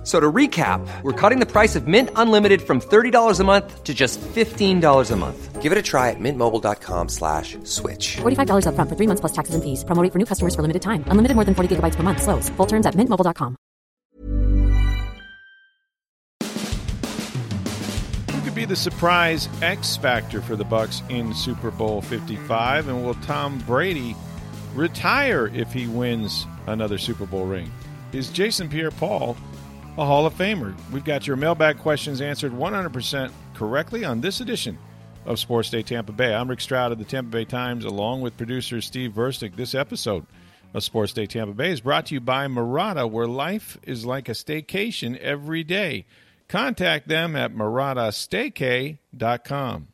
F- So to recap, we're cutting the price of Mint Unlimited from $30 a month to just $15 a month. Give it a try at mintmobile.com slash switch. $45 upfront for three months plus taxes and fees. Promo rate for new customers for limited time. Unlimited more than 40 gigabytes per month. Slows. Full terms at mintmobile.com. Who could be the surprise X factor for the Bucks in Super Bowl 55 and will Tom Brady retire if he wins another Super Bowl ring? Is Jason Pierre-Paul a Hall of Famer? We've got your mailbag questions answered 100% correctly on this edition of Sports Day Tampa Bay. I'm Rick Stroud of the Tampa Bay Times along with producer Steve Versnick. This episode of Sports Day Tampa Bay is brought to you by Murata, where life is like a staycation every day. Contact them at muratastaycay.com.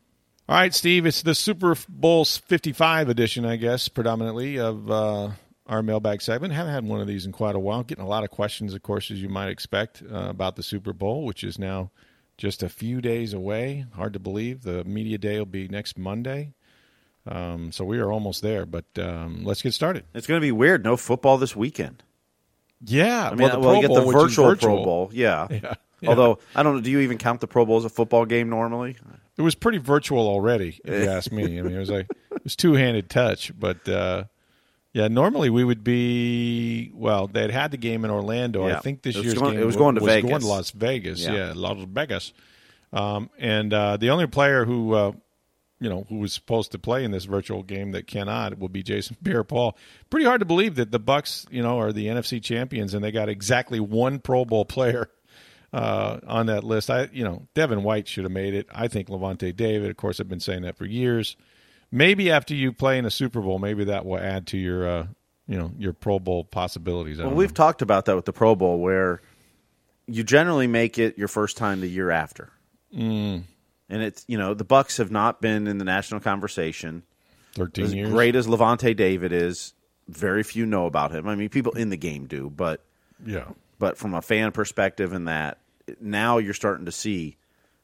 All right, Steve, it's the Super Bowl 55 edition, I guess, predominantly of uh, our mailbag segment. Haven't had one of these in quite a while. Getting a lot of questions, of course, as you might expect, uh, about the Super Bowl, which is now just a few days away. Hard to believe. The media day will be next Monday. Um, so we are almost there, but um, let's get started. It's going to be weird. No football this weekend. Yeah, I mean, well, well, the you get the Bowl, virtual, virtual. Pro Bowl. Yeah. Yeah, yeah. Although I don't know, do you even count the Pro Bowl as a football game normally? It was pretty virtual already, if you ask me. I mean, it was like it was two handed touch, but uh, yeah, normally we would be. Well, they had had the game in Orlando. Yeah. I think this year's going- game it was going to was Vegas. going to Las Vegas. Yeah. Yeah, Las Vegas. Um, and uh, the only player who. Uh, you know, who was supposed to play in this virtual game that cannot will be Jason Pierre-Paul. Pretty hard to believe that the Bucks, you know, are the NFC champions and they got exactly one Pro Bowl player uh, on that list. I, you know, Devin White should have made it. I think Lavonte David. Of course, I've been saying that for years. Maybe after you play in a Super Bowl, maybe that will add to your, uh, you know, your Pro Bowl possibilities. Well, we've know. talked about that with the Pro Bowl, where you generally make it your first time the year after, Mm. and it's you know the Bucks have not been in the national conversation. thirteen As years. great as Lavonte David is, very few know about him. I mean, people in the game do, but Yeah. but from a fan perspective, in that now you're starting to see,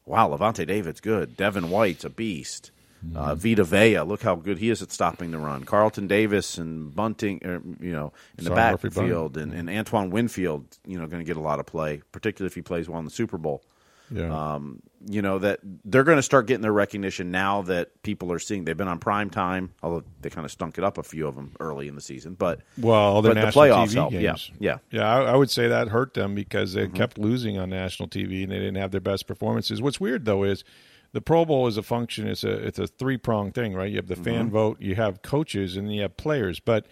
wow, Lavonte David's good. Devin White's a beast. Mm-hmm. Uh, Vita Vea, look how good he is at stopping the run. Carlton Davis and Bunting, er, you know, in the Sorry, backfield, and, and Antoine Winfield, you know, going to get a lot of play, particularly if he plays well in the Super Bowl. Yeah. Um, you know that they're going to start getting their recognition now that people are seeing. They've been on prime time, although they kind of stunk it up a few of them early in the season. But Well, the but the national playoffs TV help. games. Yeah, yeah. yeah. I, I would say that hurt them because Mm-hmm. they kept losing on national TV and they didn't have their best performances. What's weird though is the Pro Bowl is a function. It's a it's a three pronged thing, right? You have the fan Mm-hmm. vote, you have coaches, and you have players. But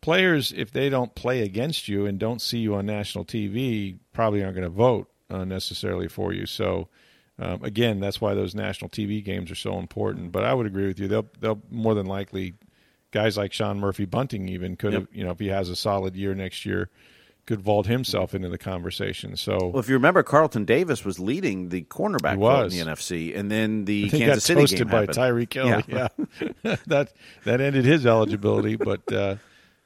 players, if they don't play against you and don't see you on national TV, probably aren't going to vote uh, necessarily for you. So. Um, again, that's why those national TV games are so important. But I would agree with you; they'll they'll more than likely guys like Sean Murphy Bunting even could have, you know, if he has a solid year next year, could vault himself into the conversation. So Well, if you remember, Carlton Davis was leading the cornerback was. in the NFC, and then the Kansas City game by happened. Tyreek Hill. Yeah, that that ended his eligibility. But uh,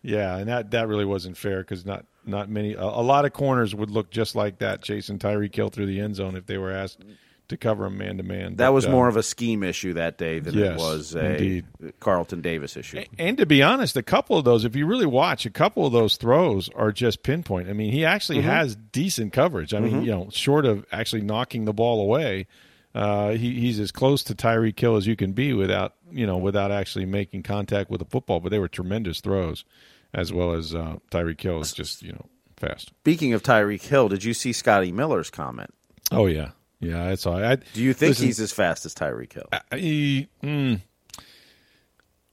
yeah, and that that really wasn't fair because not not many a, a lot of corners would look just like that, chasing Tyreek Hill through the end zone if they were asked to cover him man to man. That was more of a scheme issue that day than it was a indeed. Carlton Davis issue. And to be honest, a couple of those, if you really watch, a couple of those throws are just pinpoint. I mean, he actually Mm-hmm. has decent coverage. I mean, you know, short of actually knocking the ball away, uh, he, he's as close to Tyreek Hill as you can be without, you know, without actually making contact with the football. But they were tremendous throws, as well as uh, Tyreek Hill is just, you know, fast. Speaking of Tyreek Hill, did you see Scotty Miller's comment? Oh yeah, yeah. That's all. I, Do you think listen, he's as fast as Tyreek Hill? I- mm.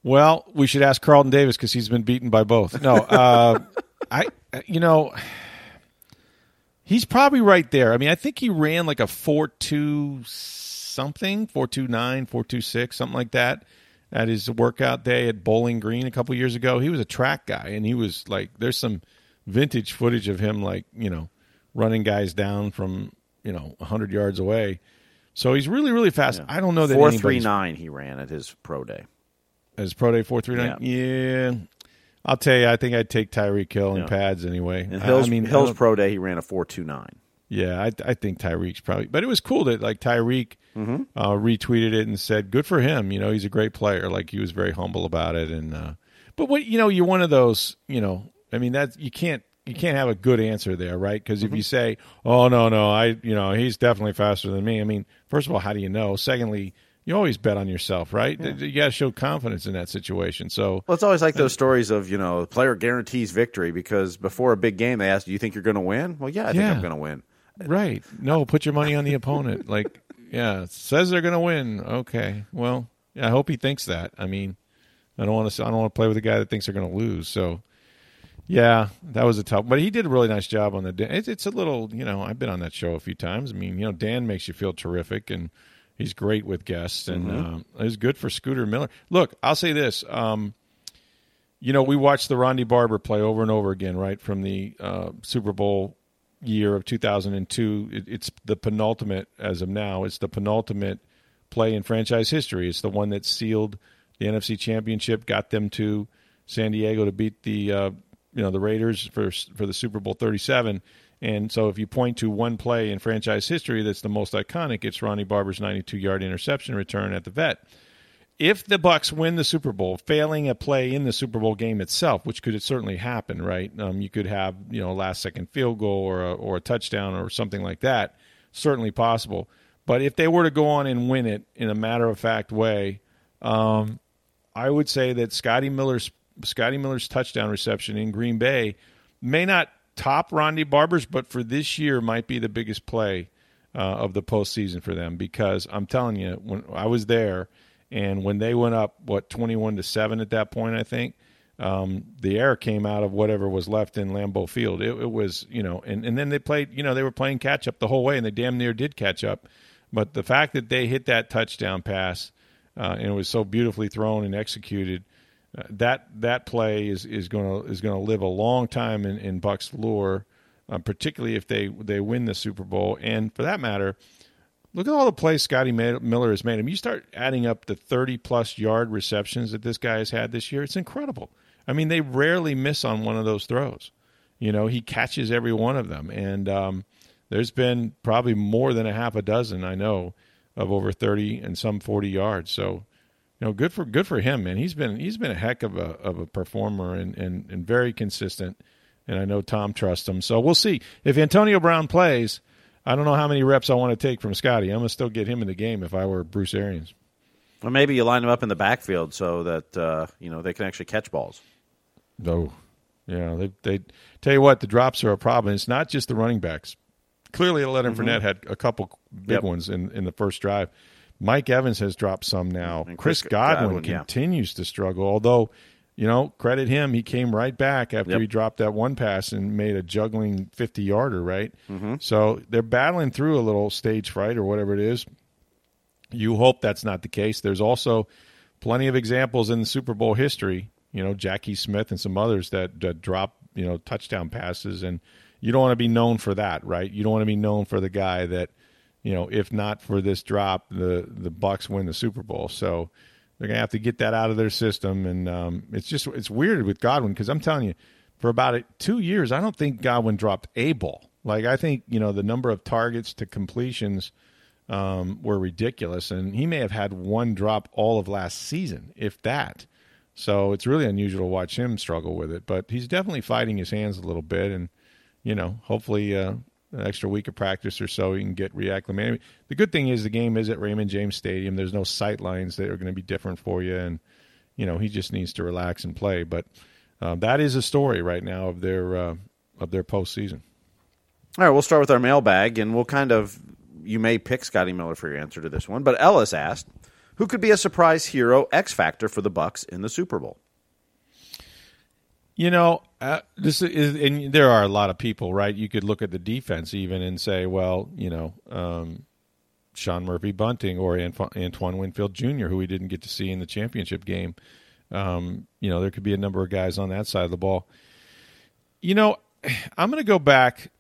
Well, we should ask Carlton Davis because he's been beaten by both. No, uh, I, you know, he's probably right there. I mean, I think he ran like a four two something, four two nine, four two six, something like that, at his workout day at Bowling Green a couple years ago. He was a track guy, and he was like, there's some vintage footage of him, like you know, running guys down from you know hundred yards away. So he's really, really fast. I don't know that Four three nine he ran at his pro day. as pro day four three nine. Yeah. I'll tell you, I think I'd take Tyreek Hill in Yeah. pads anyway. I- Hills, I mean, Hills Pro Day, he ran a four two nine. Yeah, I, I think Tyreek's probably, but it was cool that like Tyreek Mm-hmm. uh, retweeted it and said, "Good for him." You know, he's a great player. Like he was very humble about it. And uh, but what you know, you're one of those. You know, I mean, that you can't you can't have a good answer there, right? Because Mm-hmm. if you say, "Oh no, no, I you know he's definitely faster than me," I mean, first of all, how do you know? Secondly, you always bet on yourself, right? You got to show confidence in that situation. So Well, it's always like those stories of you know the player guarantees victory because before a big game they ask, "Do you think you're going to win?" Well, yeah, I think I'm going to win. Right. No, put your money on the opponent. Like, yeah, says they're going to win. Okay. Well, yeah, I hope he thinks that. I mean, I don't want to. I don't want to play with a guy that thinks they're going to lose. So, yeah, that was a tough. But he did a really nice job on the. It's, it's a little, you know, I've been on that show a few times. I mean, you know, Dan makes you feel terrific, and he's great with guests, and um, it was good for Scooter Miller. Look, I'll say this. Um, you know, we watched the Ronde Barber play over and over again, right from the uh, Super Bowl year of 2002. It, it's the penultimate as of now. It's the penultimate play in franchise history. It's the one that sealed the NFC Championship, got them to San Diego to beat the uh, you know the Raiders for for the Super Bowl 37. And so, if you point to one play in franchise history that's the most iconic, it's Ronde Barber's 92-yard interception return at the Vet if the Bucks win the Super Bowl, failing a play in the Super Bowl game itself, which could certainly happen, right? Um, you could have you know a last second field goal or a, or a touchdown or something like that. Certainly possible. But if they were to go on and win it in a matter of fact way, um, I would say that Scotty Miller's Scotty Miller's touchdown reception in Green Bay may not top Ronde Barber's, but for this year might be the biggest play uh, of the postseason for them because I'm telling you, when I was there and when they went up, what twenty one to seven at that point, I think um, the air came out of whatever was left in Lambeau Field. It, it was, you know, and, and then they played, you know, they were playing catch up the whole way, and they damn near did catch up. But the fact that they hit that touchdown pass uh, and it was so beautifully thrown and executed, uh, that that play is is going to is going to live a long time in, in Bucks lore, uh, particularly if they they win the Super Bowl. And for that matter, look at all the plays Scotty Miller has made. I mean, you start adding up the 30 plus yard receptions that this guy has had this year. It's incredible. I mean, they rarely miss on one of those throws. You know, he catches every one of them. And um, there's been probably more than a half a dozen, I know, of over 30 and some 40 yards. So, you know, good for good for him, man. He's been he's been a heck of a of a performer and, and, and very consistent. And I know Tom trusts him. So we'll see. If Antonio Brown plays, I don't know how many reps I want to take from Scotty. I'm gonna still get him in the game if I were Bruce Arians. Or maybe you line them up in the backfield so that uh, you know they can actually catch balls. No, yeah, they they tell you what the drops are a problem. It's not just the running backs. Clearly, Leonard Fournette had a couple big Mm-hmm. Yep. ones in in the first drive. Mike Evans has dropped some now. And Chris, Chris Godwin, Godwin, yeah. continues to struggle, although. You know, credit him. He came right back after Yep. he dropped that one pass and made a juggling 50 yarder, right? Mm-hmm. So they're battling through a little stage fright or whatever it is. You hope that's not the case. There's also plenty of examples in the Super Bowl history, you know, Jackie Smith and some others that, that drop, you know, touchdown passes. And you don't want to be known for that, right? You don't want to be known for the guy that, you know, if not for this drop, the, the Bucks win the Super Bowl. So they're to have to get that out of their system. And um, it's just, it's weird with Godwin because I'm telling you, for about two years, I don't think Godwin dropped a ball. Like, I think, you know, the number of targets to completions um, were ridiculous, and he may have had one drop all of last season, if that. So it's really unusual to watch him struggle with it, but he's definitely fighting his hands a little bit, and you know, hopefully, uh, an extra week of practice or so, you can get reacclimated. The good thing is the game is at Raymond James Stadium. There's no sight lines that are going to be different for you, and you know, he just needs to relax and play. But uh, that is a story right now of their uh, of their postseason. All right, we'll start with our mailbag, and we'll kind of you may pick Scotty Miller for your answer to this one, but Ellis asked, "Who could be a surprise hero X factor for the Bucks in the Super Bowl?" You know, uh, this is, and there are a lot of people, right? You could look at the defense even and say, well, you know, um, Sean Murphy Bunting or Antoine Winfield Jr., who we didn't get to see in the championship game. Um, you know, there could be a number of guys on that side of the ball. You know, I'm going to go back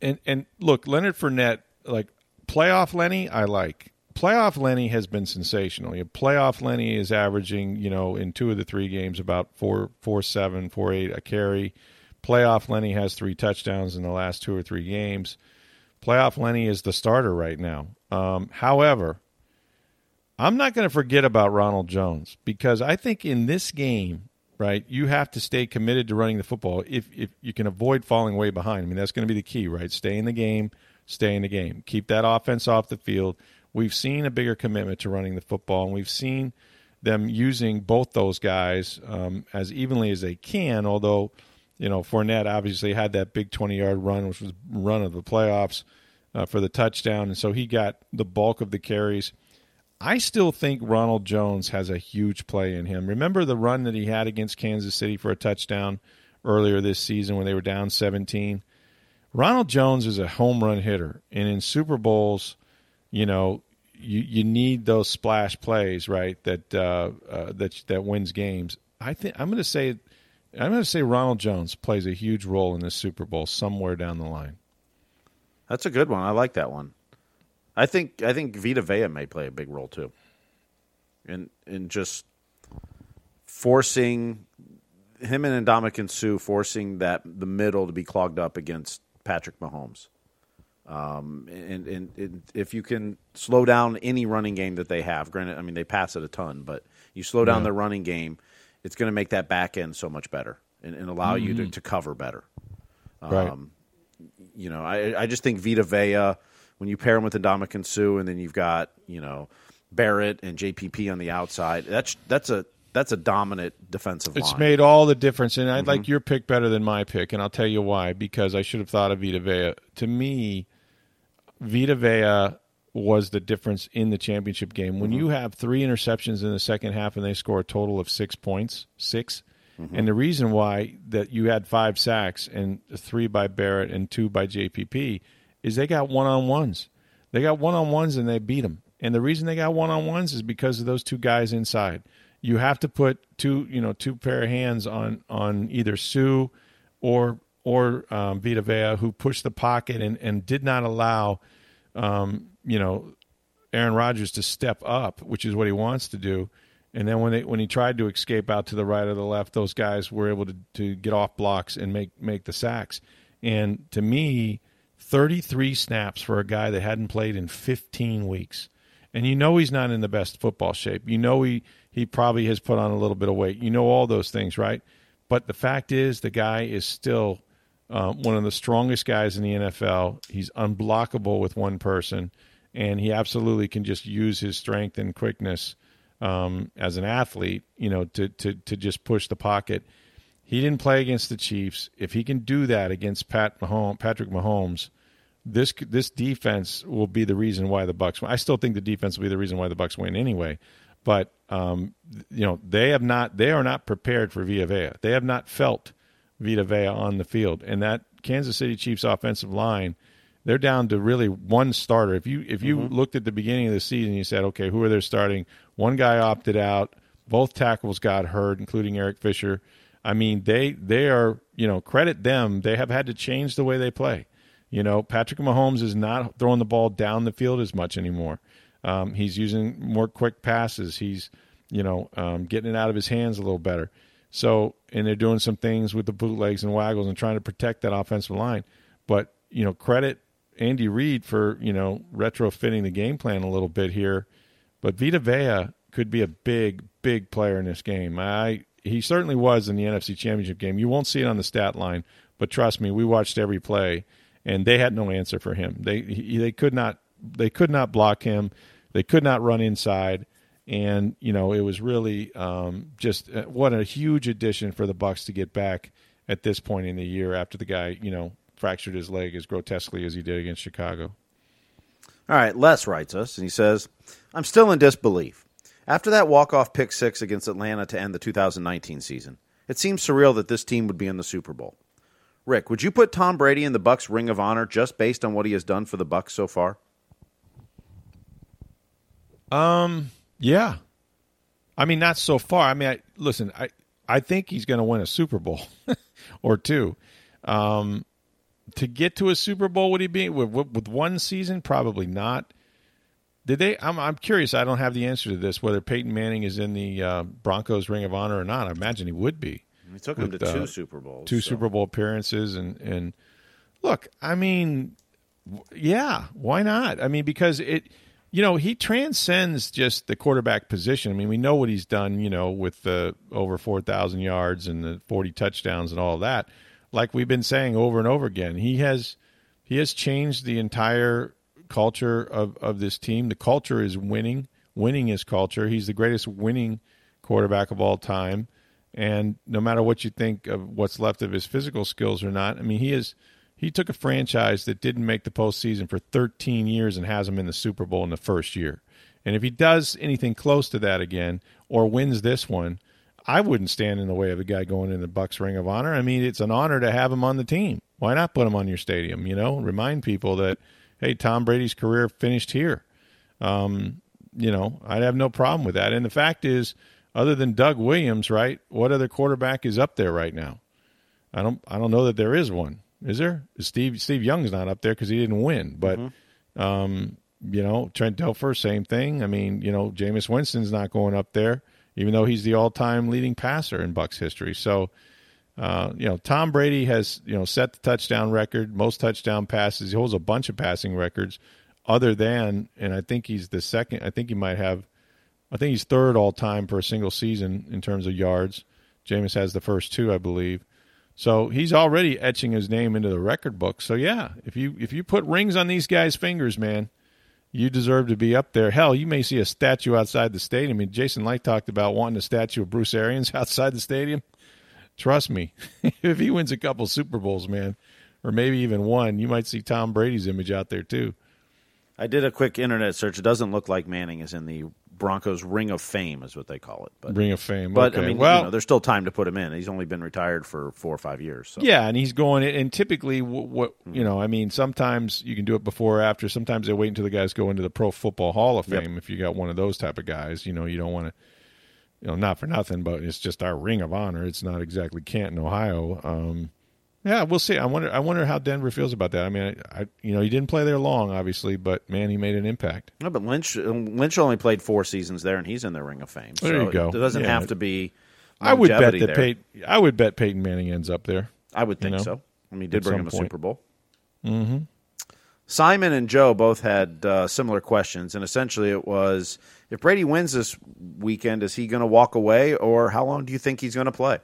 and and look, Leonard Fournette, like playoff Lenny, I like playoff Lenny has been sensational. You know, playoff Lenny is averaging, you know, in two of the three games about four, four, seven, four, eight a carry. Playoff Lenny has three touchdowns in the last two or three games. Playoff Lenny is the starter right now. Um, however, I'm not going to forget about Ronald Jones because I think in this game, right, you have to stay committed to running the football if if you can avoid falling way behind. I mean, that's going to be the key, right? Stay in the game, stay in the game. Keep that offense off the field. We've seen a bigger commitment to running the football, and we've seen them using both those guys um, as evenly as they can. Although, you know, Fournette obviously had that big 20 yard run, which was run of the playoffs uh, for the touchdown, and so he got the bulk of the carries. I still think Ronald Jones has a huge play in him. Remember the run that he had against Kansas City for a touchdown earlier this season when they were down 17? Ronald Jones is a home run hitter, and in Super Bowls, you know, you you need those splash plays, right? That uh, uh, that that wins games. I think I'm going to say I'm going to say Ronald Jones plays a huge role in this Super Bowl somewhere down the line. That's a good one. I like that one. I think I think Vita Vea may play a big role too. In in just forcing him and Ndamukong Suh forcing that the middle to be clogged up against Patrick Mahomes. Um, and, and, and, if you can slow down any running game that they have, granted, I mean they pass it a ton, but you slow down Yeah. their running game, it's going to make that back end so much better and, and allow you to, to cover better. Right. Um, you know, I, I just think Vita Vea, when you pair him with Ndamukong Suh, and then you've got you know Barrett and JPP on the outside, that's that's a that's a dominant defensive line. It's made all the difference, and I Mm-hmm. like your pick better than my pick, and I'll tell you why. Because I should have thought of Vita Vea. To me, Vita Vea was the difference in the championship game. Mm-hmm. When you have three interceptions in the second half and they score a total of six points, 6 Mm-hmm. and the reason why that you had five sacks and three by Barrett and two by JPP is they got one on ones. They got one on ones and they beat them. And the reason they got one on ones is because of those two guys inside. You have to put two, you know, two pair of hands on on either Suh or or um, Vita Vea, who pushed the pocket and, and did not allow, um, you know, Aaron Rodgers to step up, which is what he wants to do. And then when they when he tried to escape out to the right or the left, those guys were able to, to get off blocks and make make the sacks. And to me, 33 snaps for a guy that hadn't played in 15 weeks. And you know he's not in the best football shape. You know he he probably has put on a little bit of weight. You know all those things, right? But the fact is, the guy is still uh, one of the strongest guys in the NFL. He's unblockable with one person, and he absolutely can just use his strength and quickness um, as an athlete, you know, to, to to just push the pocket. He didn't play against the Chiefs. If he can do that against Pat Mahomes, Patrick Mahomes, this this defense will be the reason why the Bucks. I still think the defense will be the reason why the Bucks win anyway. But um, you know they have not. They are not prepared for Vita Vea. They have not felt Vita Vea on the field, and that Kansas City Chiefs offensive line. They're down to really one starter. If you if you looked at the beginning of the season, you said, okay, who are they starting? One guy opted out. Both tackles got hurt, including Eric Fisher. I mean, they they are you know credit them. They have had to change the way they play. You know, Patrick Mahomes is not throwing the ball down the field as much anymore. Um, he's using more quick passes. He's you know um, getting it out of his hands a little better. So, and they're doing some things with the bootlegs and waggles and trying to protect that offensive line. But you know, credit Andy Reid for you know retrofitting the game plan a little bit here. But Vita Vea could be a big, big player in this game. I he certainly was in the NFC Championship game. You won't see it on the stat line, but trust me, we watched every play, and they had no answer for him. They he, they could not they could not block him. They could not run inside, and you know it was really um, just uh, what a huge addition for the Bucks to get back at this point in the year after the guy you know fractured his leg as grotesquely as he did against Chicago. All right, Les writes us, and he says, I'm still in disbelief. After that walk-off pick six against Atlanta to end the 2019 season, it seems surreal that this team would be in the Super Bowl. Rick, would you put Tom Brady in the Bucks Ring of Honor just based on what he has done for the Bucks so far? Um, yeah. I mean, not so far. I mean, I, listen, I I think he's going to win a Super Bowl or two. Um, to get to a Super Bowl, would he be with, with with one season? Probably not. Did they? I'm, I'm curious. I don't have the answer to this. Whether Peyton Manning is in the uh, Broncos Ring of Honor or not. I imagine he would be. We took him With, to two uh, Super Bowls. two so- Super Bowl appearances, and and look, I mean, w- yeah, why not? I mean, because it, you know, he transcends just the quarterback position. I mean, we know what he's done, you know, with the over four thousand yards and the forty touchdowns and all that. Like we've been saying over and over again, he has he has changed the entire culture of of this team. The culture is winning. Winning is culture. He's the greatest winning quarterback of all time. And no matter what you think of what's left of his physical skills or not, I mean, he is he took a franchise that didn't make the postseason for 13 years and has them in the Super Bowl in the first year. And if he does anything close to that again or wins this one, I wouldn't stand in the way of a guy going in the Bucks Ring of Honor. I mean, it's an honor to have him on the team. Why not put him on your stadium? You know, remind people that hey, Tom Brady's career finished here. Um, you know, I'd have no problem with that. And the fact is, other than Doug Williams, right? What other quarterback is up there right now? I don't. I don't know that there is one. Is there? Steve Steve Young's not up there because he didn't win. But um, you know, Trent Dilfer, same thing. I mean, you know, Jameis Winston's not going up there, even though he's the all-time leading passer in Bucks history. So, uh, you know, Tom Brady has you know set the touchdown record, most touchdown passes. He holds a bunch of passing records, other than, and I think he's the second. I think he might have. I think he's third all time for a single season in terms of yards. Jameis has the first two, I believe. So he's already etching his name into the record book. So yeah, if you if you put rings on these guys' fingers, man, you deserve to be up there. Hell, you may see a statue outside the stadium. I mean, Jason Licht talked about wanting a statue of Bruce Arians outside the stadium. Trust me, if he wins a couple Super Bowls, man, or maybe even one, you might see Tom Brady's image out there too. I did a quick internet search. It doesn't look like Manning is in the Broncos Ring of Fame, is what they call it. But, Ring of Fame. but okay. I mean, well, you know, there's still time to put him in. He's only been retired for four or five years. So. Yeah, and he's going. And typically, what, what you know, I mean, sometimes you can do it before or after. Sometimes they wait until the guys go into the Pro Football Hall of Yep. Fame. If you got one of those type of guys, you know, you don't want to, you know, not for nothing, but it's just our Ring of Honor. It's not exactly Canton, Ohio. Um, yeah, we'll see. I wonder. I wonder how Denver feels about that. I mean, I, I, you know, he didn't play there long, obviously, but man, he made an impact. No, but Lynch Lynch only played four seasons there, and he's in the Ring of Fame. There so you go. It doesn't Yeah. have to be. I would bet that. Peyton, I would bet Peyton Manning ends up there. I would you think know, so. I mean, he did at bring him a point. Super Bowl. Mm-hmm. Simon and Joe both had uh, similar questions, and essentially it was: if Brady wins this weekend, is he going to walk away, or how long do you think he's going to play?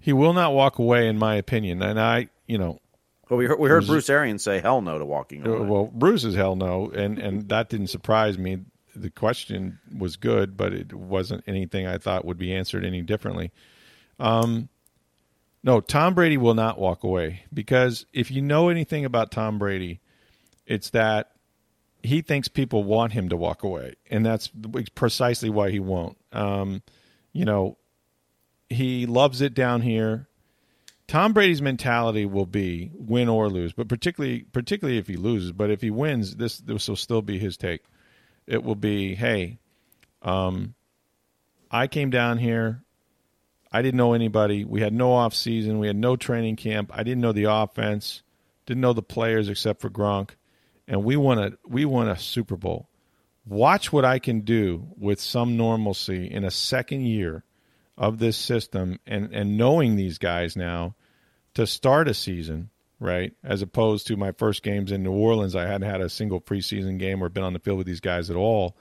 He will not walk away, in my opinion. And I, you know, Well, we heard, we heard Bruce Arians say hell no to walking away. Uh, Well, Bruce is hell no, and and that didn't surprise me. The question was good, but it wasn't anything I thought would be answered any differently. Um, no, Tom Brady will not walk away because if you know anything about Tom Brady, it's that he thinks people want him to walk away, and that's precisely why he won't. Um, you know, he loves it down here. Tom Brady's mentality will be win or lose, but particularly particularly if he loses. But if he wins, this this will still be his take. It will be, hey, um, I came down here. I didn't know anybody. We had no off season. We had no training camp. I didn't know the offense. Didn't know the players except for Gronk, and we won a we won a Super Bowl. Watch what I can do with some normalcy in a second year of this system and and knowing these guys now to start a season right as opposed to my first games in New Orleans I hadn't had a single preseason game or been on the field with these guys at all.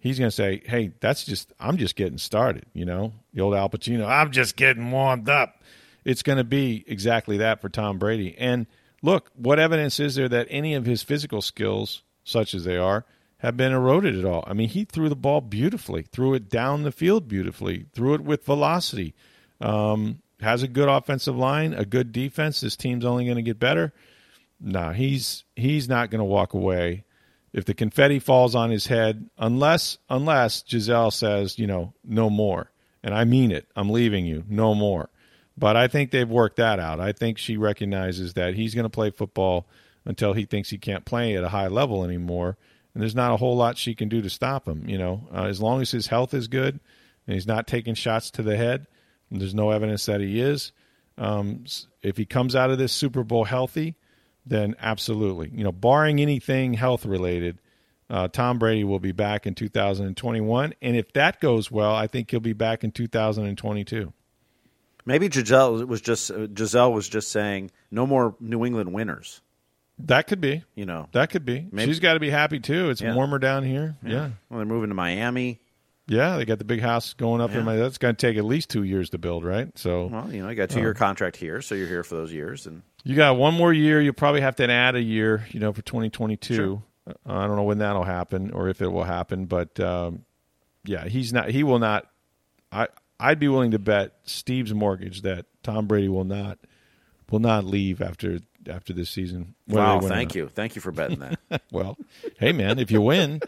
He's going to say hey that's just I'm just getting started you know? The old Al Pacino I'm just getting warmed up. It's going to be exactly that for Tom Brady. And look what evidence is there that any of his physical skills such as they are have been eroded at all. I mean, he threw the ball beautifully, threw it down the field beautifully, threw it with velocity. Um, has a good offensive line, a good defense. This team's only going to get better. No, he's he's not going to walk away if the confetti falls on his head, unless unless Gisele says, you know, no more. And I mean it. I'm leaving you. No more. But I think they've worked that out. I think she recognizes that he's going to play football until he thinks he can't play at a high level anymore. And there's not a whole lot she can do to stop him. You know, uh, as long as his health is good and he's not taking shots to the head, there's no evidence that he is. Um, if he comes out of this Super Bowl healthy, then absolutely. You know, barring anything health related, Uh, Tom Brady will be back in 2021, and if that goes well, I think he'll be back in 2022. Maybe Gisele was just uh, Gisele was just saying no more New England winners. That could be. You know, That could be. Maybe- She's got to be happy too. It's Yeah. warmer down here. Yeah. well, they're moving to Miami. Yeah, they got the big house going up Yeah. in. That's going to take at least two years to build, right? So Well, you know, you got a two year contract here, so you're here for those years, and you got one more year. You'll probably have to add a year, you know, for 2022. Sure. Uh, I don't know when that'll happen or if it will happen, but um, yeah, he's not. He will not. I I'd be willing to bet Steve's mortgage that Tom Brady will not will not leave after after this season. wow, they win or thank you, thank you for betting that. Well, hey man, if you win,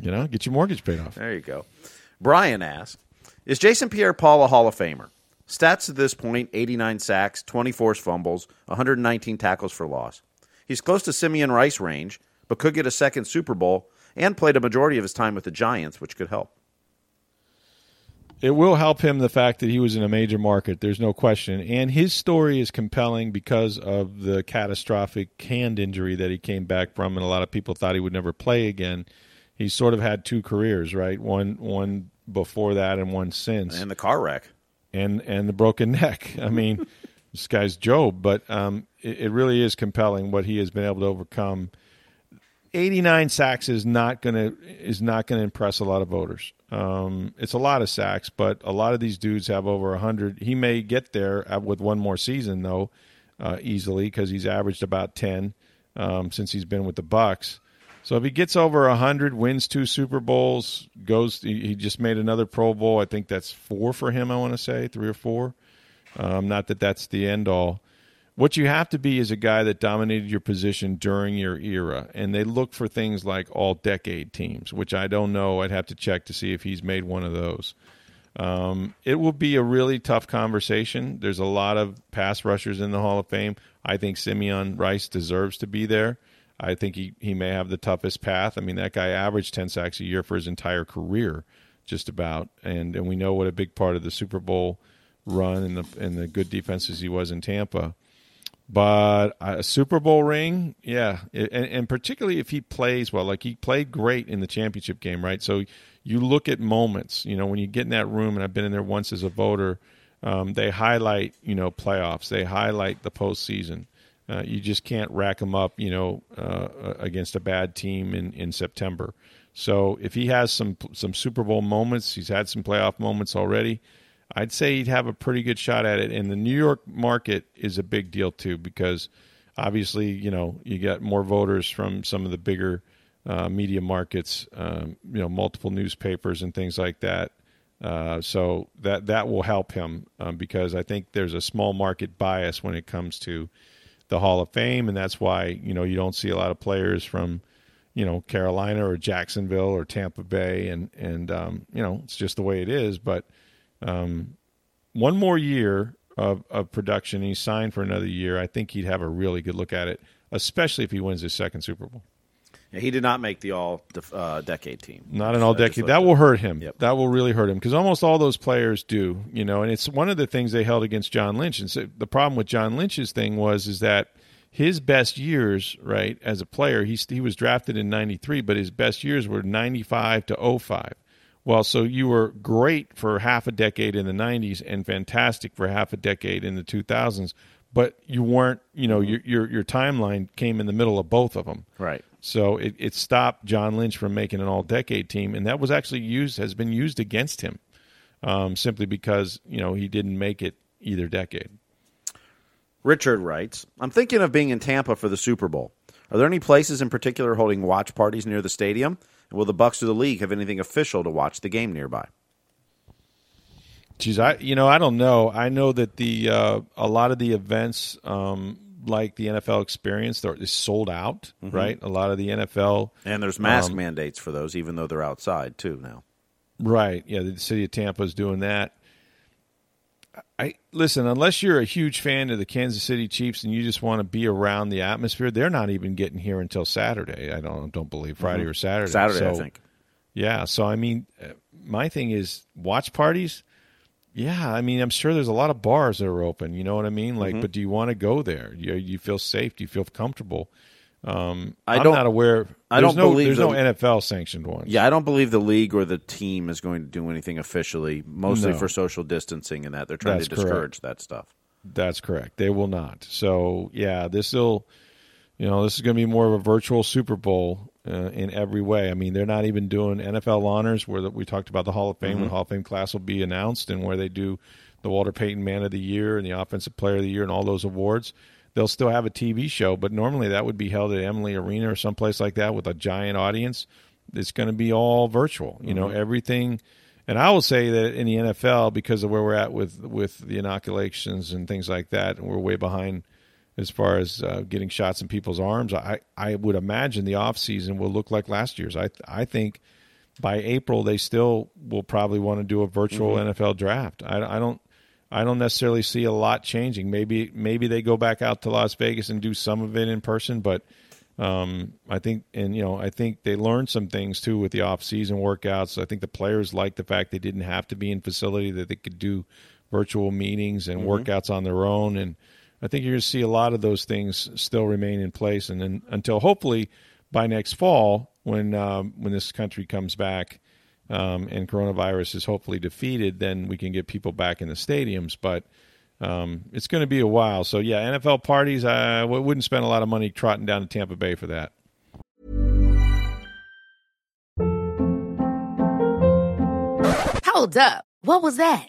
you know, get your mortgage paid off. there you go. Brian asks, "Is Jason Pierre-Paul a Hall of Famer?" Stats at this point: 89 sacks, 20 forced fumbles, 119 tackles for loss. He's close to Simeon Rice range, but could get a second Super Bowl and played a majority of his time with the Giants, which could help. It will help him the fact that he was in a major market. There's no question, and his story is compelling because of the catastrophic hand injury that he came back from, and a lot of people thought he would never play again. He's sort of had two careers, right? One one before that, and one since, And the car wreck. and and the broken neck. I mean, this guy's Job, but um, it, it really is compelling what he has been able to overcome. 89 sacks is not going to is not going to impress a lot of voters. Um, it's a lot of sacks, but a lot of these dudes have over 100. He may get there with one more season though, uh, easily because he's averaged about 10 um, since he's been with the Bucks. So if he gets over 100, wins two Super Bowls, goes he, just made another Pro Bowl. I think that's four for him. I want to say three or four. Um, not that that's the end all. What you have to be is a guy that dominated your position during your era, and they look for things like all decade teams, which I don't know. I'd have to check to see if he's made one of those. Um, it will be a really tough conversation. There's a lot of pass rushers in the Hall of Fame. I think Simeon Rice deserves to be there. I think he, he may have the toughest path. I mean, that guy averaged 10 sacks a year for his entire career, just about. And, and we know what a big part of the Super Bowl run and the, and the good defenses he was in Tampa. But a Super Bowl ring, yeah, and, and particularly if he plays well, like he played great in the championship game, right? So you look at moments, you know, when you get in that room, and I've been in there once as a voter, um, they highlight, you know, playoffs, they highlight the postseason. Uh, you just can't rack them up, you know, uh, against a bad team in, in September. So if he has some some Super Bowl moments, he's had some playoff moments already. I'd say he'd have a pretty good shot at it. And the New York market is a big deal too, because obviously, you know, you get more voters from some of the bigger uh, media markets, um, you know, multiple newspapers and things like that. Uh, so that that will help him um, because I think there's a small market bias when it comes to the Hall of Fame, and that's why you know you don't see a lot of players from you know Carolina or Jacksonville or Tampa Bay, and and um, you know it's just the way it is. But um, one more year of, of production, He signed for another year. I think he'd have a really good look at it, especially if he wins his second Super Bowl. Yeah, he did not make the all def- uh, decade team. Not an all decade. That will hurt him. Yep. That will really hurt him because almost all those players do, you know. And it's one of the things they held against John Lynch. And so the problem with John Lynch's thing was is that his best years, right, as a player, he he was drafted in '93, but his best years were '95 to 05. Well, so you were great for half a decade in the '90s and fantastic for half a decade in the 2000s, but you weren't, you know, your your your timeline came in the middle of both of them. Right. So it, it stopped John Lynch from making an all decade team, and that was actually used has been used against him, um, simply because you know he didn't make it either decade. Richard writes, I'm thinking of being in Tampa for the Super Bowl. Are there any places in particular holding watch parties near the stadium? Will the Bucks or the league have anything official to watch the game nearby? Geez, I you know I don't know. I know that the uh, a lot of the events um, like the NFL Experience they're is sold out, right? A lot of the NFL, And there's mask Um, mandates for those, even though they're outside too now. right? Yeah, the city of Tampa is doing that. I listen, unless you're a huge fan of the Kansas City Chiefs and you just want to be around the atmosphere, they're not even getting here until Saturday. I don't don't believe Friday or Saturday. Saturday, I think. Yeah, so I mean, uh, my thing is watch parties. Yeah, I mean, I'm sure there's a lot of bars that are open. You know what I mean? Like, but do you want to go there? You you feel safe? Do you feel comfortable? Um, I I'm don't- not aware. I don't no, believe there's no NFL sanctioned ones. Yeah, I don't believe the league or the team is going to do anything officially, mostly No. for social distancing and that. They're trying That's to correct. discourage that stuff. That's correct. They will not. So yeah, this will, you know, this is going to be more of a virtual Super Bowl uh, in every way. I mean, they're not even doing NFL honors where the, we talked about the Hall of Fame when the Hall of Fame class will be announced and where they do the Walter Payton Man of the Year and the Offensive Player of the Year and all those awards. They'll still have a TV show, but normally that would be held at Emily Arena or someplace like that with a giant audience. It's going to be all virtual. You know, everything. And I will say that in the NFL, because of where we're at with with the inoculations and things like that, and we're way behind as far as uh, getting shots in people's arms. I I would imagine the off season will look like last year's. I I think by April they still will probably want to do a virtual NFL draft. I, I don't I don't necessarily see a lot changing. Maybe maybe they go back out to Las Vegas and do some of it in person, but um, I think and you know I think they learned some things too with the off season workouts. I think the players liked the fact they didn't have to be in facility that they could do virtual meetings and workouts on their own and I think you're going to see a lot of those things still remain in place and then until hopefully by next fall when um, when this country comes back um, and coronavirus is hopefully defeated, then we can get people back in the stadiums. But um, it's going to be a while. So yeah, NFL parties. I wouldn't spend a lot of money trotting down to Tampa Bay for that. Hold up. What was that?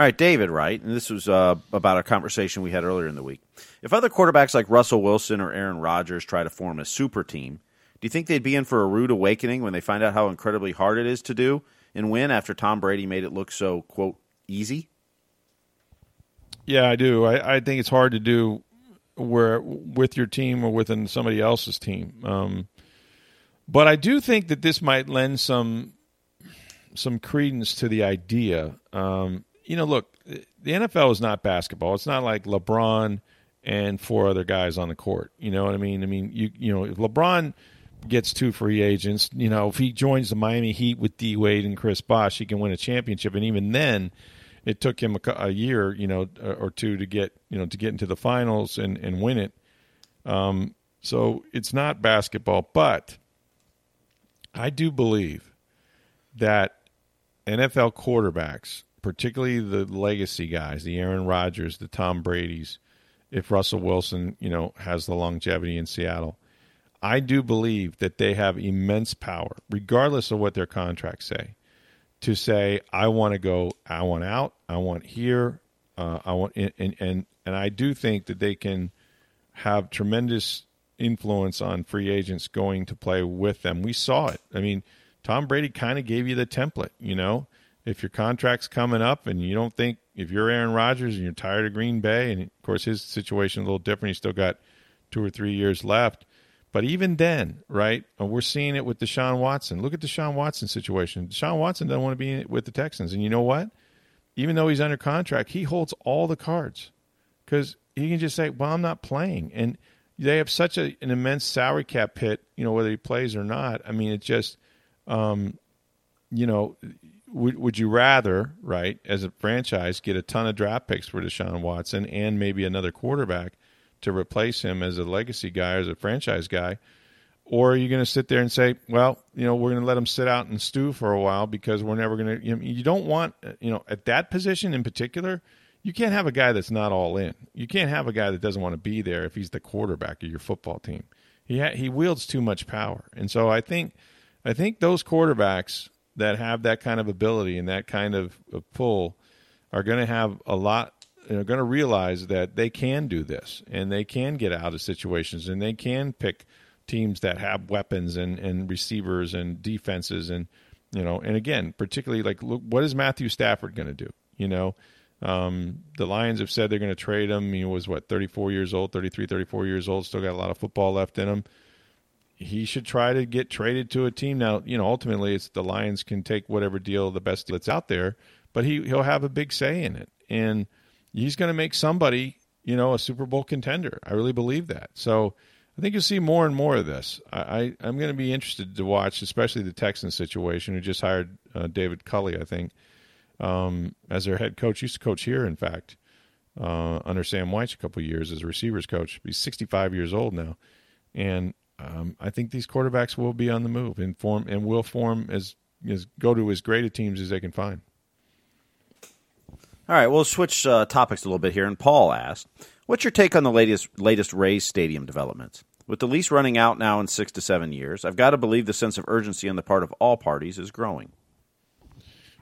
All right, David, right? And this was uh, about a conversation we had earlier in the week. If other quarterbacks like Russell Wilson or Aaron Rodgers try to form a super team, do you think they'd be in for a rude awakening when they find out how incredibly hard it is to do and win after Tom Brady made it look so, quote, easy? Yeah, I do. I, I think it's hard to do where with your team or within somebody else's team. Um, but I do think that this might lend some some credence to the idea. Um, you know, look, the NFL is not basketball. It's not like LeBron and four other guys on the court. You know what I mean? I mean, you you know, if LeBron gets two free agents, you know, if he joins the Miami Heat with D Wade and Chris Bosh, he can win a championship. And even then, it took him a, a year, you know, or two to get you know to get into the finals and and win it. Um, so it's not basketball, but I do believe that NFL quarterbacks, particularly the legacy guys, the Aaron Rodgers, the Tom Brady's, if Russell Wilson, you know, has the longevity in Seattle, I do believe that they have immense power, regardless of what their contracts say, to say, I want to go, I want out, I want here, uh, I want, and, and and and I do think that they can have tremendous influence on free agents going to play with them. We saw it. I mean, Tom Brady kind of gave you the template, you know. If your contract's coming up and you don't think if you're Aaron Rodgers and you're tired of Green Bay and of course his situation a little different, he's still got 2 or 3 years left. But even then, right? and We're seeing it with Deshaun Watson. Look at Deshaun Watson's situation. Deshaun Watson doesn't want to be with the Texans. And you know what? Even though he's under contract, he holds all the cards because he can just say, "Well, I'm not playing," and they have such a, an immense salary cap pit. You know, whether he plays or not. I mean, it just, um, you know, would would you rather, right, as a franchise, get a ton of draft picks for Deshaun Watson and maybe another quarterback to replace him as a legacy guy, as a franchise guy? Or are you going to sit there and say, well, you know, we're going to let him sit out and stew for a while because we're never going to, you, know, you don't want, you know, at that position in particular, you can't have a guy that's not all in. You can't have a guy that doesn't want to be there if he's the quarterback of your football team. He ha- he wields too much power, and so I think I think those quarterbacks that have that kind of ability and that kind of, of pull are going to have a lot. Are going to realize that they can do this and they can get out of situations and they can pick teams that have weapons and, and receivers and defenses and you know and again particularly like look what is Matthew Stafford going to do you know um, the Lions have said they're going to trade him. He was what 34 years old, 33, 34 years old. Still got a lot of football left in him. He should try to get traded to a team. Now, you know, ultimately, it's the Lions can take whatever deal the best that's out there, but he he'll have a big say in it, and he's going to make somebody, you know, a Super Bowl contender. I really believe that. So. I think you'll see more and more of this. I, I, am going to be interested to watch, especially the Texans situation, who just hired uh, David Culley, I think, um, as their head coach. Used to coach here, in fact, uh, under Sam Wyche a couple years as a receivers coach. He's 65 years old now, and um, I think these quarterbacks will be on the move and form and will form as, as go to as great a teams as they can find. All right, we'll switch uh, topics a little bit here. And Paul asked, "What's your take on the latest latest Rays stadium developments? With the lease running out now in six to seven years, I've got to believe the sense of urgency on the part of all parties is growing."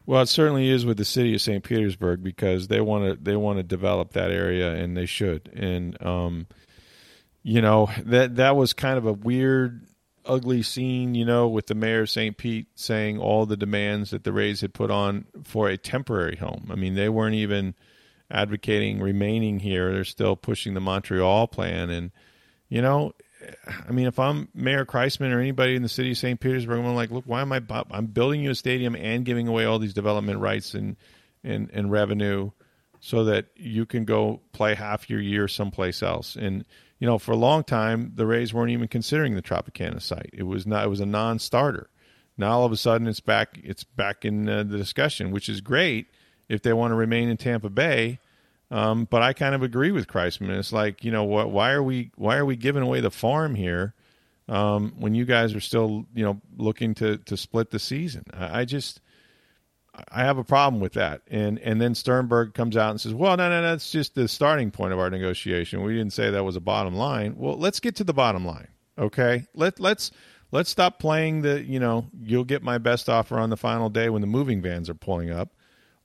Well, it certainly is with the city of St. Petersburg because they want to they want to develop that area and they should. And um, you know that that was kind of a weird, ugly scene. You know, with the mayor of St. Pete saying all the demands that the Rays had put on for a temporary home. I mean, they weren't even advocating remaining here. They're still pushing the Montreal plan, and you know, I mean, if I'm Mayor Kriseman or anybody in the city of St. Petersburg, I'm like, look, why am I? I'm building you a stadium and giving away all these development rights and and and revenue, so that you can go play half your year someplace else. And you know, for a long time, the Rays weren't even considering the Tropicana site. It was not. It was a non-starter. Now all of a sudden, it's back. It's back in uh, the discussion, which is great if they want to remain in Tampa Bay um, but I kind of agree with Kriseman. It's like you know what? Why are we why are we giving away the farm here um, when you guys are still you know looking to to split the season? I, I, just I have a problem with that. And and then Sternberg comes out and says, "Well, no, no, no, that's just the starting point of our negotiation. We didn't say that was a bottom line. Well, let's get to the bottom line, okay? Let let's." Let's stop playing the, you know, you'll get my best offer on the final day when the moving vans are pulling up.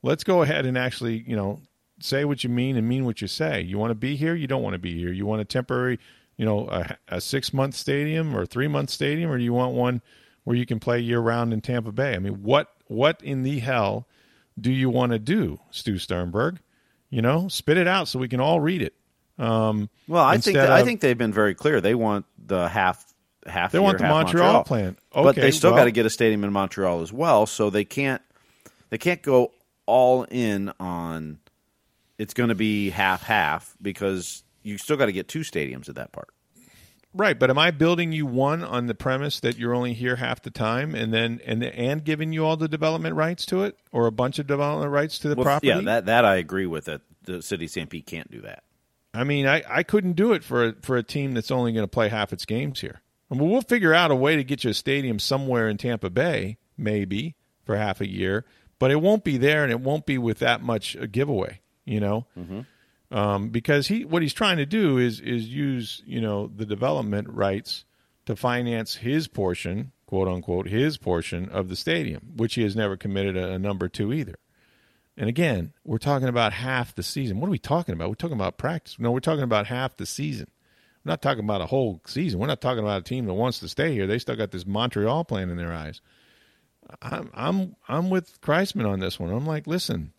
Let's go ahead and actually, you know, say what you mean and mean what you say. You want to be here, you don't want to be here. You want a temporary, you know, a, a six month stadium or a three month stadium, or do you want one where you can play year round in Tampa Bay? I mean, what what in the hell do you want to do, Stu Sternberg? You know, spit it out so we can all read it. Um, well, I think that, of, I think they've been very clear. They want the half half. They year, want the Montreal, Montreal, plan, okay, but they still well, got to get a stadium in Montreal as well. So they can't they can't go all in on it's going to be half half because you still got to get two stadiums at that part. Right, but am I building you one on the premise that you're only here half the time, and then and and giving you all the development rights to it, or a bunch of development rights to the well, property? Yeah, that that I agree with. That the city of St. Pete can't do that. I mean, I, I couldn't do it for a, for a team that's only going to play half its games here. I mean, we'll figure out a way to get you a stadium somewhere in Tampa Bay, maybe for half a year, but it won't be there, and it won't be with that much a giveaway you know, mm-hmm. Um, because he what he's trying to do is is use you know the development rights to finance his portion, quote unquote, his portion of the stadium, which he has never committed a, a number to either. And again, we're talking about half the season. What are we talking about? We're talking about practice. No, we're talking about half the season. We're not talking about a whole season. We're not talking about a team that wants to stay here. They still got this Montreal plan in their eyes. I'm I'm I'm with Kriseman on this one. I'm like, listen,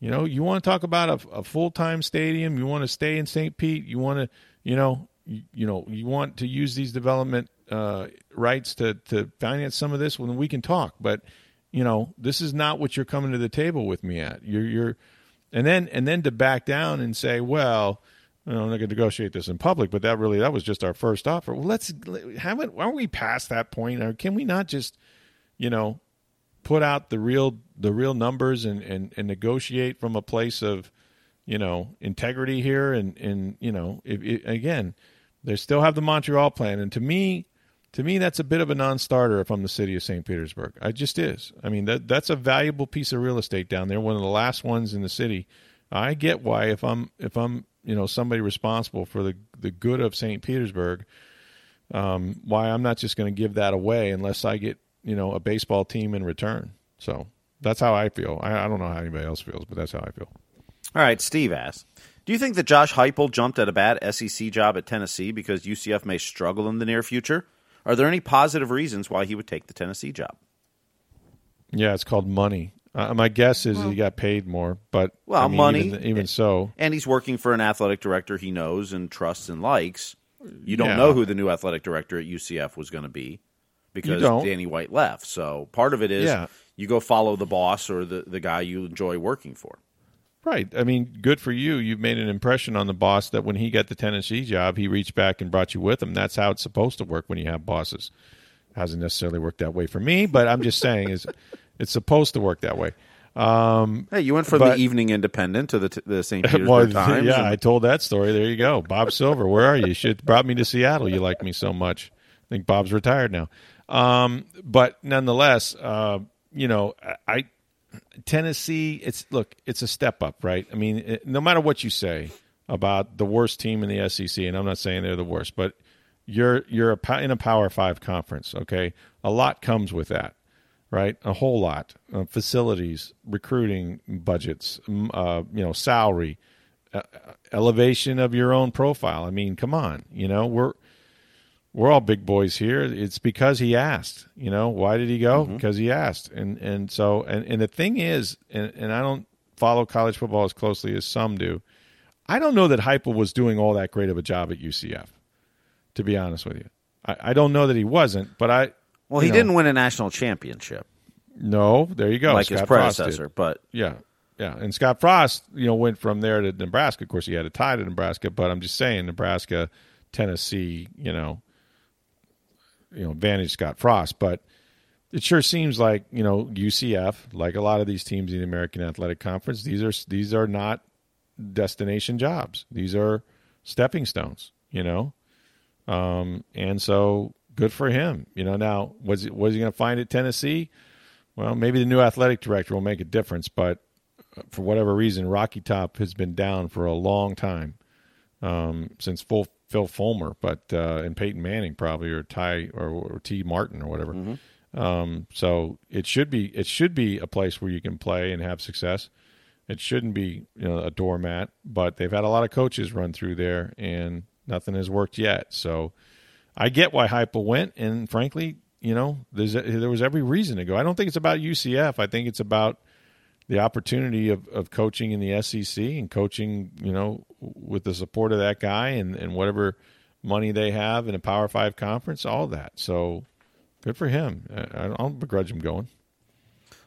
you know, you want to talk about a, a full time stadium. You want to stay in St. Pete. You want to, you know, you, you know, you want to use these development uh, rights to to finance some of this. Well, then we can talk. But you know, this is not what you're coming to the table with me at. You're you're, and then and then to back down and say, well. I'm not going to negotiate this in public, but that really that was just our first offer. Well, let's haven't why aren't we past that point? Or can we not just, you know, put out the real the real numbers and, and, and negotiate from a place of you know integrity here and and you know if, if, again they still have the Montreal plan and to me to me that's a bit of a non-starter if I'm the city of St. Petersburg. I just is. I mean that that's a valuable piece of real estate down there, one of the last ones in the city. I get why if I'm if I'm you know somebody responsible for the the good of St. Petersburg, um, why I'm not just going to give that away unless I get you know a baseball team in return. So that's how I feel. I, I don't know how anybody else feels, but that's how I feel. All right, Steve asks, do you think that Josh Heupel jumped at a bad SEC job at Tennessee because UCF may struggle in the near future? Are there any positive reasons why he would take the Tennessee job? Yeah, it's called money. Uh, my guess is well, he got paid more, but well, I mean, money, even, even, so, and he's working for an athletic director he knows and trusts and likes. You don't Yeah. know who the new athletic director at UCF was going to be because. Danny White left. So part of it is Yeah. you go follow the boss or the, the guy you enjoy working for. Right. I mean, good for you. You've made an impression on the boss that when he got the Tennessee job, he reached back and brought you with him. That's how it's supposed to work when you have bosses. Hasn't necessarily worked that way for me, but I'm just saying is it's supposed to work that way. Um, hey, you went from But- the Evening Independent to the, t- the St. Petersburg Well, Times. yeah, and- I told that story. There you go. Bob Silver, where are you? You should brought me to Seattle. You like me so much. I think Bob's retired now. Um, but nonetheless, uh, you know, I Tennessee. It's look, it's a step up, right? I mean, it, no matter what you say about the worst team in the SEC, and I'm not saying they're the worst, but you're you're a, in a Power Five conference. Okay, a lot comes with that right? A whole lot. Uh, facilities, recruiting budgets, uh, you know, salary, uh, elevation of your own profile. I mean, come on, you know, we're we're all big boys here. It's because he asked. You know, why did he go? Mm-hmm. Because he asked. And and so and and the thing is, and, and I don't follow college football as closely as some do. I don't know that Heupel was doing all that great of a job at UCF. To be honest with you, I, I don't know that he wasn't, but I. well, he know, didn't win a national championship no, there you go. like his Scott did. predecessor, but Yeah, yeah. And Scott Frost, you know, went from there to Nebraska. Of course, he had a tie to Nebraska, but I'm just saying, Nebraska, Tennessee, you know, you know, advantage Scott Frost. But it sure seems like you know UCF, like a lot of these teams in the American Athletic Conference, these are these are not destination jobs. These are stepping stones. You know, um, and so good for him. You know, now was it was he going to find at Tennessee? Well, maybe the new athletic director will make a difference, but uh, for whatever reason, Rocky Top has been down for a long time um, since full, Phil Fulmer, but uh, and Peyton Manning probably or Ty or, or Tee Martin or whatever. Um, so it should be it should be a place where you can play and have success. It shouldn't be you know a doormat, but they've had a lot of coaches run through there and nothing has worked yet. So I get why Heupel went, and frankly, you know, there's there was every reason to go. I don't think it's about UCF. I think it's about the opportunity of, of coaching in the SEC and coaching, you know, with the support of that guy and, and whatever money they have in a Power Five conference, all that. So good for him. I, don't begrudge him going.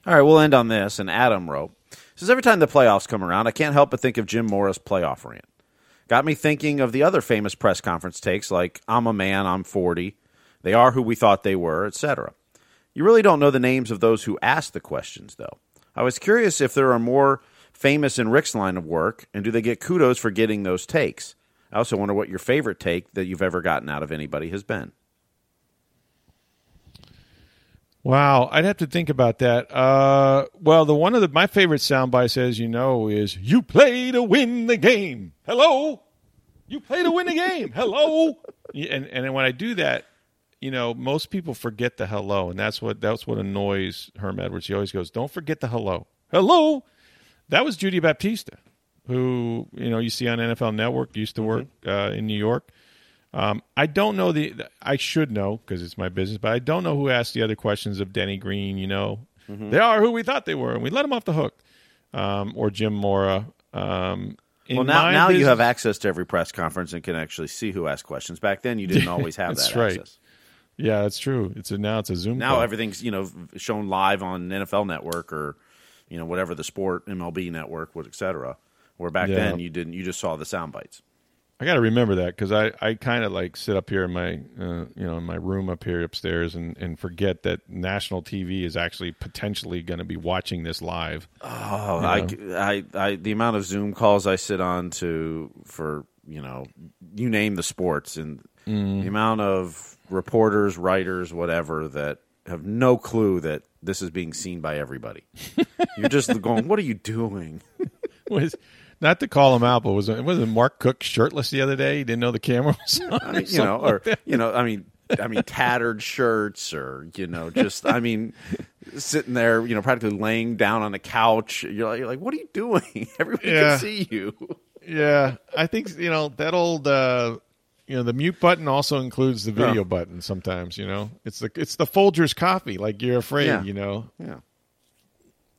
All right, we'll end on this. And Adam wrote says every time the playoffs come around, I can't help but think of Jim Mora's playoff rant. Got me thinking of the other famous press conference takes like "I'm a man, I'm 40," "They are who we thought they were," etc. You really don't know the names of those who asked the questions, though. I was curious if there are more famous in Rick's line of work, and do they get kudos for getting those takes? I also wonder what your favorite take that you've ever gotten out of anybody has been. Wow, I'd have to think about that. Uh, well, the one of the my favorite sound bites, as you know, is "You play to win the game." Hello, you play to win the game. Hello, and and when I do that, you know, most people forget the hello, and that's what that's what annoys Herm Edwards. He always goes, "Don't forget the hello." Hello, that was Judy Battista, who you know you see on NFL Network, used to work uh, in New York. Um, I don't know the. I should know because it's my business, but I don't know who asked the other questions of Denny Green. You know, they are who we thought they were, and we let them off the hook. Um, or Jim Mora. Um, Well, now now you have access to every press conference and can actually see who asked questions. Back then, you didn't always have that right. access. Yeah, that's true. It's a now it's a Zoom. Now call. everything's you know shown live on NFL Network or you know whatever the sport MLB Network, what et cetera. Where back Yeah. then you didn't, you just saw the sound bites. I got to remember that because I, I kind of like sit up here in my uh, you know in my room up here upstairs and, and forget that national TV is actually potentially going to be watching this live. Oh, I, I, I, the amount of Zoom calls I sit on to for you know, you name the sports, and the amount of reporters, writers, whatever that have no clue that this is being seen by everybody. You're just going, "What are you doing?" was not to call him out, but was it wasn't Mark Cook shirtless the other day? He didn't know the camera was on. I mean, you know, or you know, I mean, I mean, tattered shirts, or you know, just I mean, sitting there, you know, practically laying down on the couch. You're like, you're like what are you doing? Everybody Yeah. can see you. Yeah, I think you know that old. Uh, you know, the mute button also includes the video Yeah. button. Sometimes, you know, it's the it's the Folgers coffee. Like you're afraid, Yeah. you know, Yeah.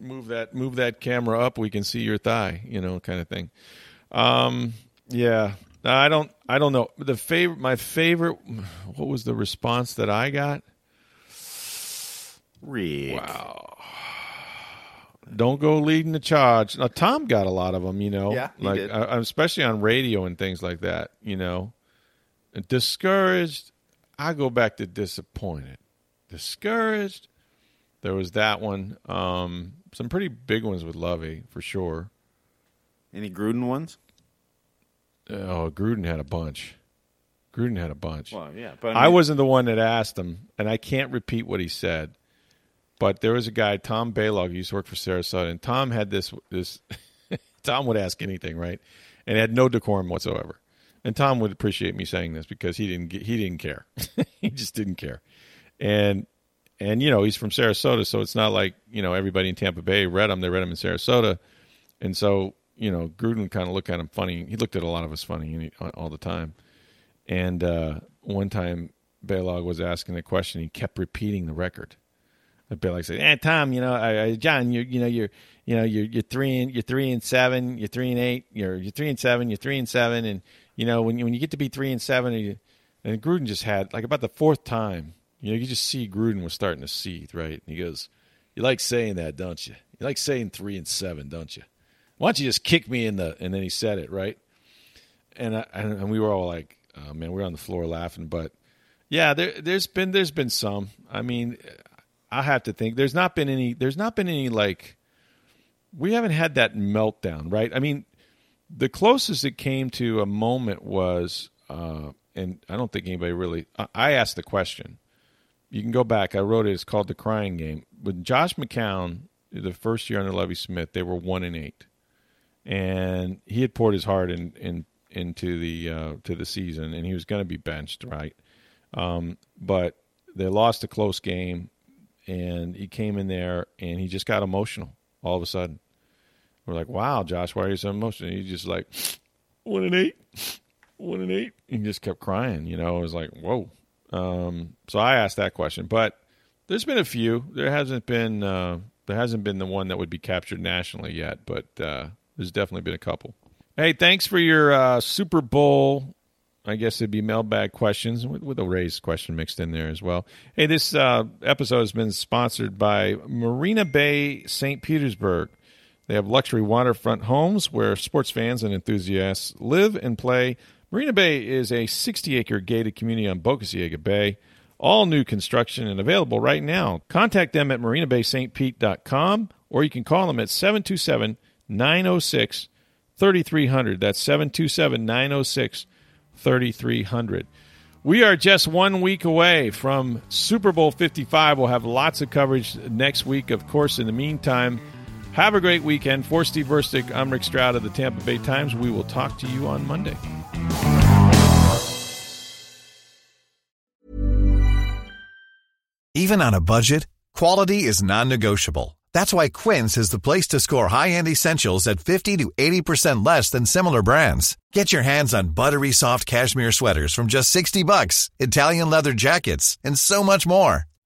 move that move that camera up, we can see your thigh, you know, kind of thing. Um, yeah, I don't. I don't know. The favorite. My favorite. What was the response that I got? Rick. Wow. Don't go leading the charge. Now Tom got a lot of them. You know. Yeah, like uh, especially on radio and things like that. You know, discouraged. I go back to disappointed. Discouraged. There was that one. Um, some pretty big ones with Lovie for sure. Any Gruden ones? Oh, Gruden had a bunch. Gruden had a bunch. Well, yeah, but I wasn't the one that asked him, and I can't repeat what he said. But there was a guy, Tom Balog, who used to work for Sarasota, and Tom had this. This Tom would ask anything, right, and had no decorum whatsoever. And Tom would appreciate me saying this because he didn't get, he didn't care. he just didn't care, and and you know he's from Sarasota, so it's not like you know everybody in Tampa Bay read him. They read him in Sarasota, and so you know Gruden kind of looked at him funny. He looked at a lot of us funny all the time. And uh, one time, Balog was asking a question. He kept repeating the record. And Balog said, "Eh, Tom, you know, uh, John, you you know, you're you know, you're you're three and you're three and seven, you're three and eight, you're you're three and seven, you're three and seven, and you know, when you when you get to be three and seven, and, you, and Gruden just had like about the fourth time, you know, you just see Gruden was starting to seethe, right? And he goes, "You like saying that, don't you? You like saying three and seven, don't you? Why don't you just kick me in the?" And then he said it, right? And I, and we were all like, oh, "Man, we were on the floor laughing." But yeah, there there's been there's been some. I mean, I have to think there's not been any there's not been any like we haven't had that meltdown, right? I mean, the closest it came to a moment was, uh, and I don't think anybody really. I, I asked the question. You can go back. I wrote it. It's called the Crying Game. With Josh McCown, the first year under Lovie Smith, they were one and eight, and he had poured his heart in, in into the uh, to the season, and he was going to be benched, right? Um, but they lost a close game, and he came in there and he just got emotional all of a sudden. We're like, "Wow, Josh, why are you so emotional?" He just like one and eight, one and eight. He just kept crying. You know, it was like, "Whoa." Um, so I asked that question, but there's been a few. There hasn't been uh, there hasn't been the one that would be captured nationally yet, but uh, there's definitely been a couple. Hey, thanks for your uh, Super Bowl. I guess it'd be mailbag questions with, with a raised question mixed in there as well. Hey, this uh, episode has been sponsored by Marina Bay St. Petersburg. They have luxury waterfront homes where sports fans and enthusiasts live and play. Marina Bay is a 60 acre gated community on Boca Ciega Bay. All new construction and available right now. Contact them at marinabaystpete.com or you can call them at 727 906 3300. That's 727 906 3300. We are just one week away from Super Bowl 55. We'll have lots of coverage next week. Of course, in the meantime, have a great weekend. For Steve Verstick, I'm Rick Stroud of the Tampa Bay Times. We will talk to you on Monday. Even on a budget, quality is non-negotiable. That's why Quince is the place to score high-end essentials at 50 to 80% less than similar brands. Get your hands on buttery soft cashmere sweaters from just 60 bucks, Italian leather jackets, and so much more.